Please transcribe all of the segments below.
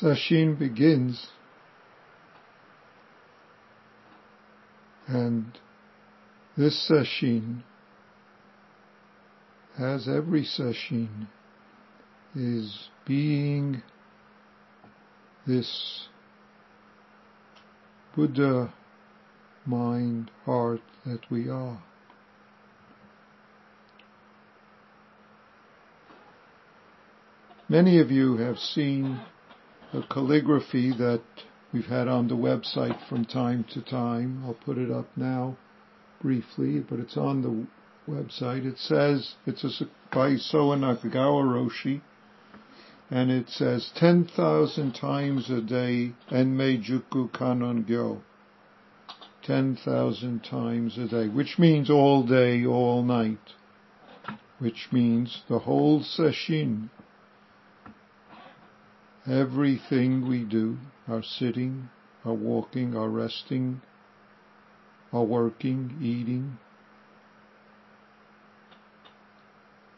Sesshin begins and this sesshin, as every sesshin, is being this Buddha mind, heart that we are. Many of you have seen the calligraphy that we've had on the website from time to time. I'll put it up now briefly, but it's on the website. It says, it's a, by Soen Nakagawa Roshi, and it says 10,000 times a day Enmei Juku Kannon Gyo. 10,000 times a day, which means all day, all night, which means the whole sesshin Everything we do, our sitting, our walking, our resting, our working, eating,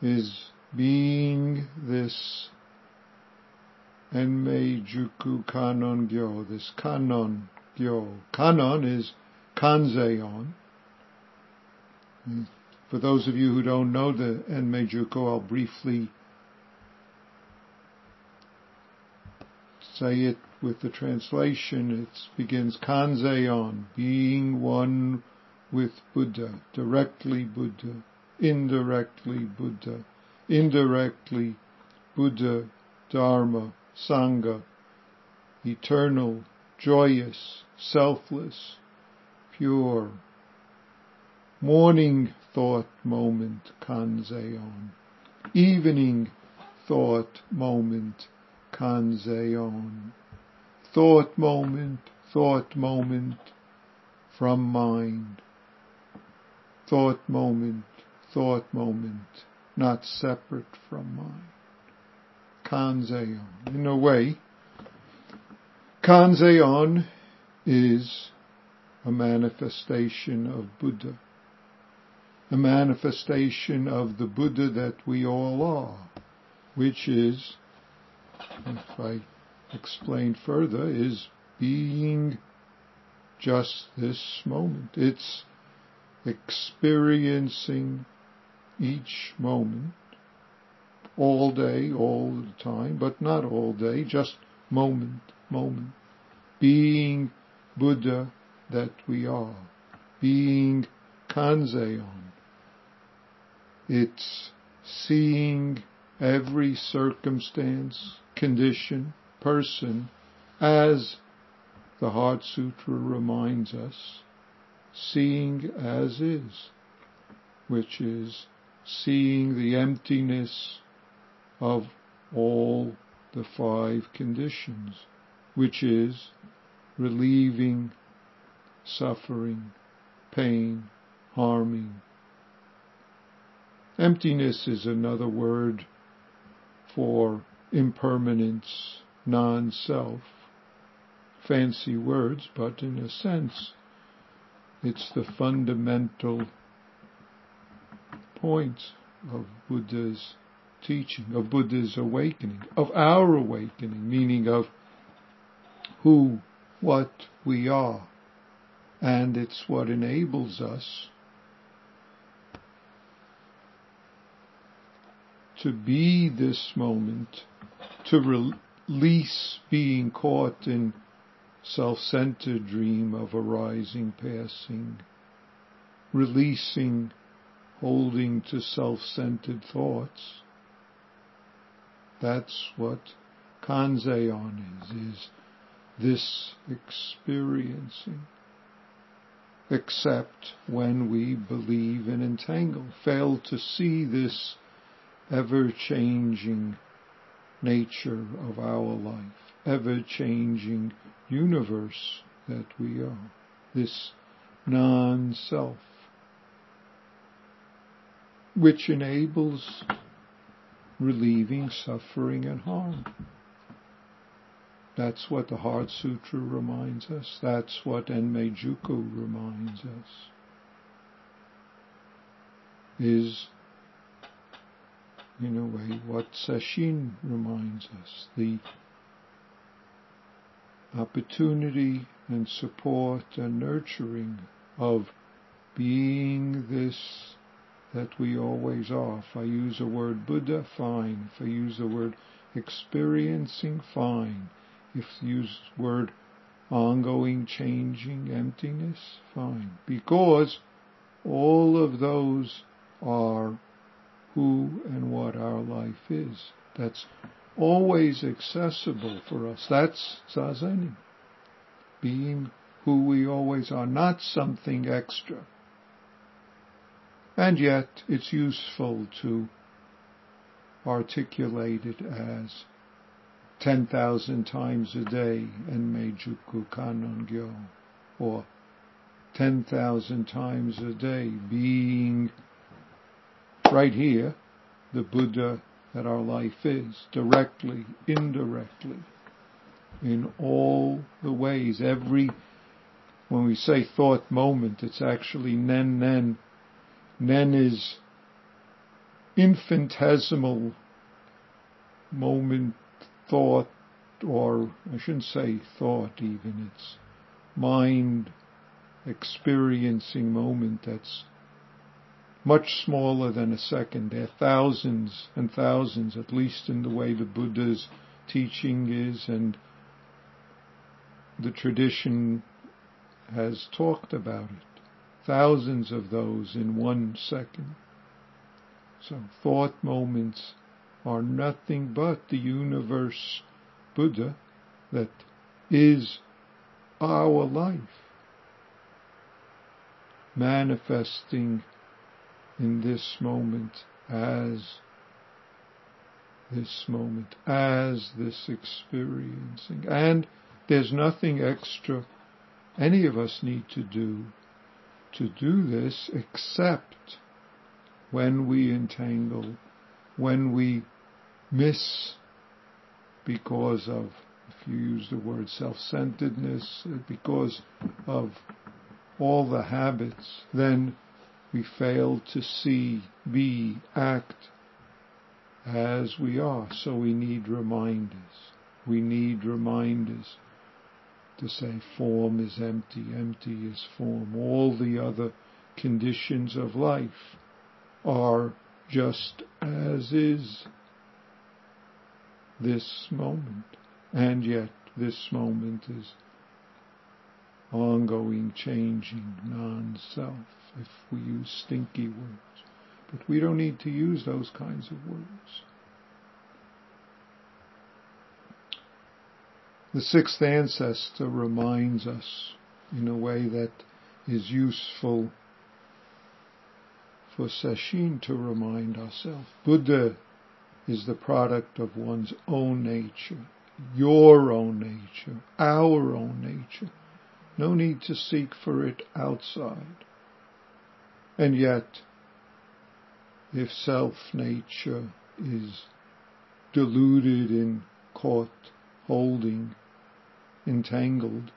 is being this Enmei Juku Kannon Gyo, this Kannon Gyo. Kannon is Kanzeon. For those of you who don't know the Enmei Juku, I'll briefly say it with the translation, it begins Kanzeon, being one with Buddha, directly Buddha, indirectly Buddha, indirectly Buddha, Dharma, Sangha, eternal, joyous, selfless, pure. Morning thought moment, Kanzeon. Evening thought moment, Kanzeon. Thought moment, thought moment from mind. Thought moment, thought moment, not separate from mind. Kanzeon. In a way, Kanzeon is a manifestation of Buddha. A manifestation of the Buddha that we all are, which is if I explain further, is being just this moment. It's experiencing each moment all day, all the time, but not all day, just moment, moment. Being Buddha that we are. Being Kanzeon. It's seeing every circumstance, condition, person, as the Heart Sutra reminds us, seeing as is, which is seeing the emptiness of all the five conditions, which is relieving suffering, pain, harming. Emptiness is another word for impermanence, non-self. Fancy words, but in a sense, it's the fundamental point of Buddha's teaching, of Buddha's awakening, of our awakening, meaning of who, what we are. And it's what enables us to be this moment, to release being caught in self-centered dream of arising, passing, releasing, holding to self-centered thoughts. That's what Kanzeon is, is this experiencing. Except when we believe and entangle, fail to see this ever-changing nature of our life, ever-changing universe that we are, this non-self, which enables relieving suffering and harm. That's what the Heart Sutra reminds us. That's what Enmei reminds us. Is in a way what Sesshin reminds us, the opportunity and support and nurturing of being this that we always are. If I use the word Buddha, fine. If I use the word experiencing, fine. If I use the word ongoing, changing, emptiness, fine. Because all of those are who and what our life is. That's always accessible for us. That's zazening. Being who we always are, not something extra. And yet it's useful to articulate it as 10,000 times a day Enmei Juku Kannon Gyo, or 10,000 times a day being right here, the Buddha that our life is, directly, indirectly, in all the ways, every, when we say thought moment, it's actually nen nen. Nen is infinitesimal moment, thought, or I shouldn't say thought even, it's mind experiencing moment that's much smaller than a second. There are thousands and thousands, at least in the way the Buddha's teaching is and the tradition has talked about it thousands of those in one second. So thought moments are nothing but the universe Buddha that is our life manifesting in this moment as this moment, as this experiencing. And there's nothing extra any of us need to do to do this except when we entangle, when we miss because of, if you use the word self-centeredness, because of all the habits, then we fail to see, be, act as we are. So we need reminders. We need reminders to say form is empty, empty is form. All the other conditions of life are just as is this moment. And yet this moment is ongoing, changing, non-self, if we use stinky words. But we don't need to use those kinds of words. The sixth ancestor reminds us in a way that is useful for Sesshin to remind ourselves. Buddha is the product of one's own nature, your own nature, our own nature. No need to seek for it outside. And yet, if self nature is deluded and caught holding, entangled,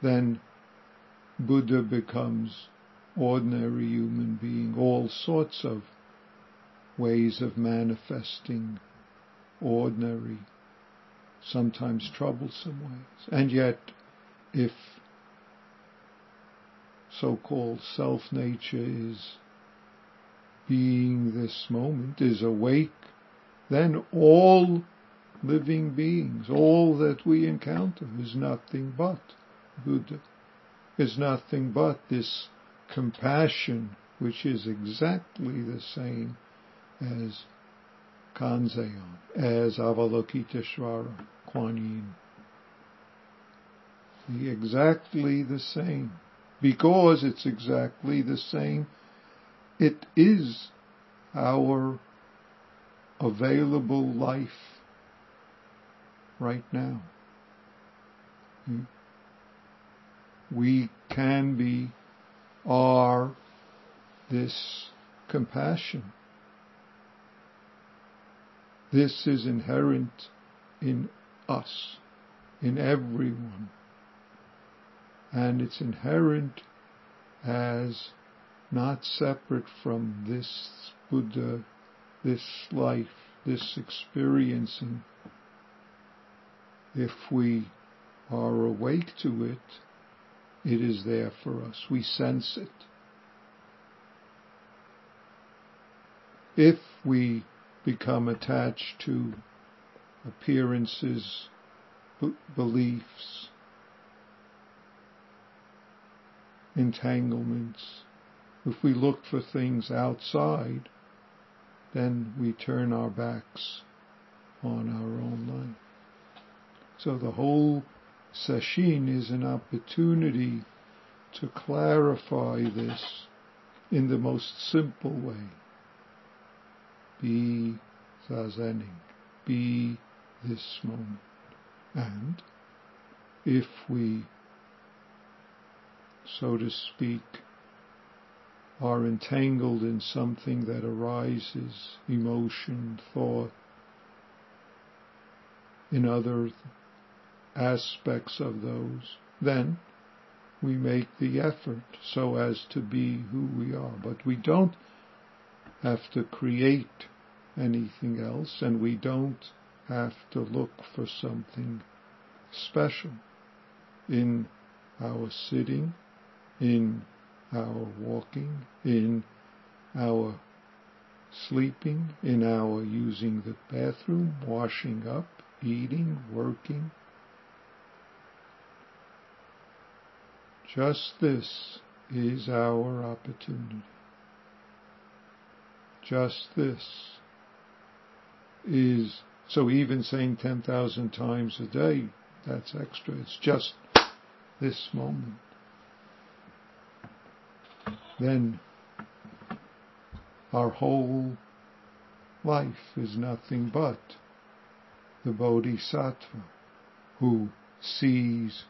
then Buddha becomes ordinary human being, all sorts of ways of manifesting ordinary, sometimes troublesome ways. And yet, if so-called self-nature is being this moment, is awake, then all living beings. All that we encounter is nothing but Buddha, is nothing but this compassion which is exactly the same as Kanzeon, as Avalokiteshvara, Kuan Yin. Exactly the same. Because it's exactly the same, it is our available life right now. We can be, are this compassion. This is inherent in us, in everyone. And it's inherent as not separate from this Buddha, this life, this experiencing if we are awake to it, it is there for us. We sense it. If we become attached to appearances, b- beliefs, entanglements, if we look for things outside, then we turn our backs on our own life. So the whole session is an opportunity to clarify this in the most simple way. Be zazening. Be this moment. And if we, so to speak, are entangled in something that arises, emotion, thought, in other aspects of those, then we make the effort so as to be who we are. But we don't have to create anything else and we don't have to look for something special in our sitting, in our walking, in our sleeping, in our using the bathroom, washing up, eating, working. Just this is our opportunity. Just this is, so even saying 10,000 times a day, that's extra. It's just this moment. Then our whole life is nothing but the Bodhisattva who sees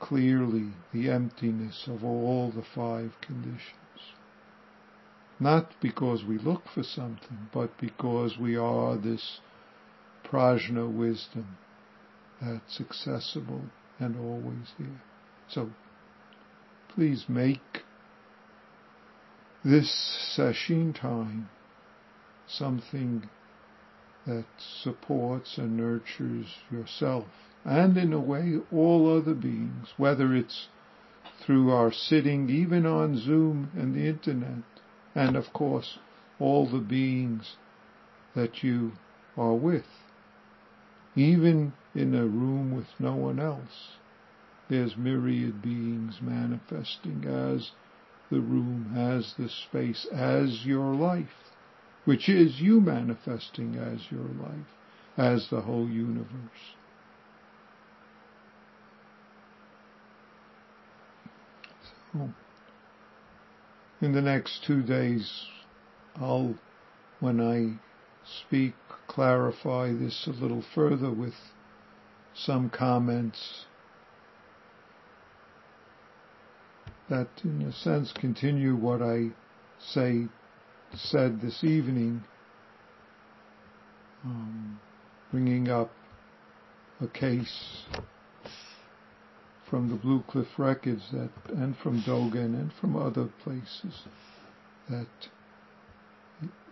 clearly the emptiness of all the five conditions. Not because we look for something, but because we are this prajna wisdom that's accessible and always there. So please make this sesshin time something that supports and nurtures yourself and in a way all other beings, whether it's through our sitting even on Zoom and the internet, and of course all the beings that you are with. Even in a room with no one else, there's myriad beings manifesting as the room, as the space, as your life, which is you manifesting as your life, as the whole universe. So, in the next two days, I'll, when I speak, clarify this a little further with some comments that in a sense continue what I say, said this evening, um, bringing up a case from the Blue Cliff Records that, and from Dogen and from other places that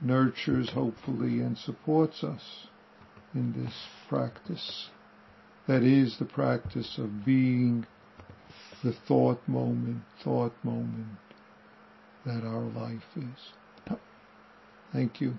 nurtures hopefully and supports us in this practice. That is the practice of being the thought moment, thought moment that our life is. Thank you.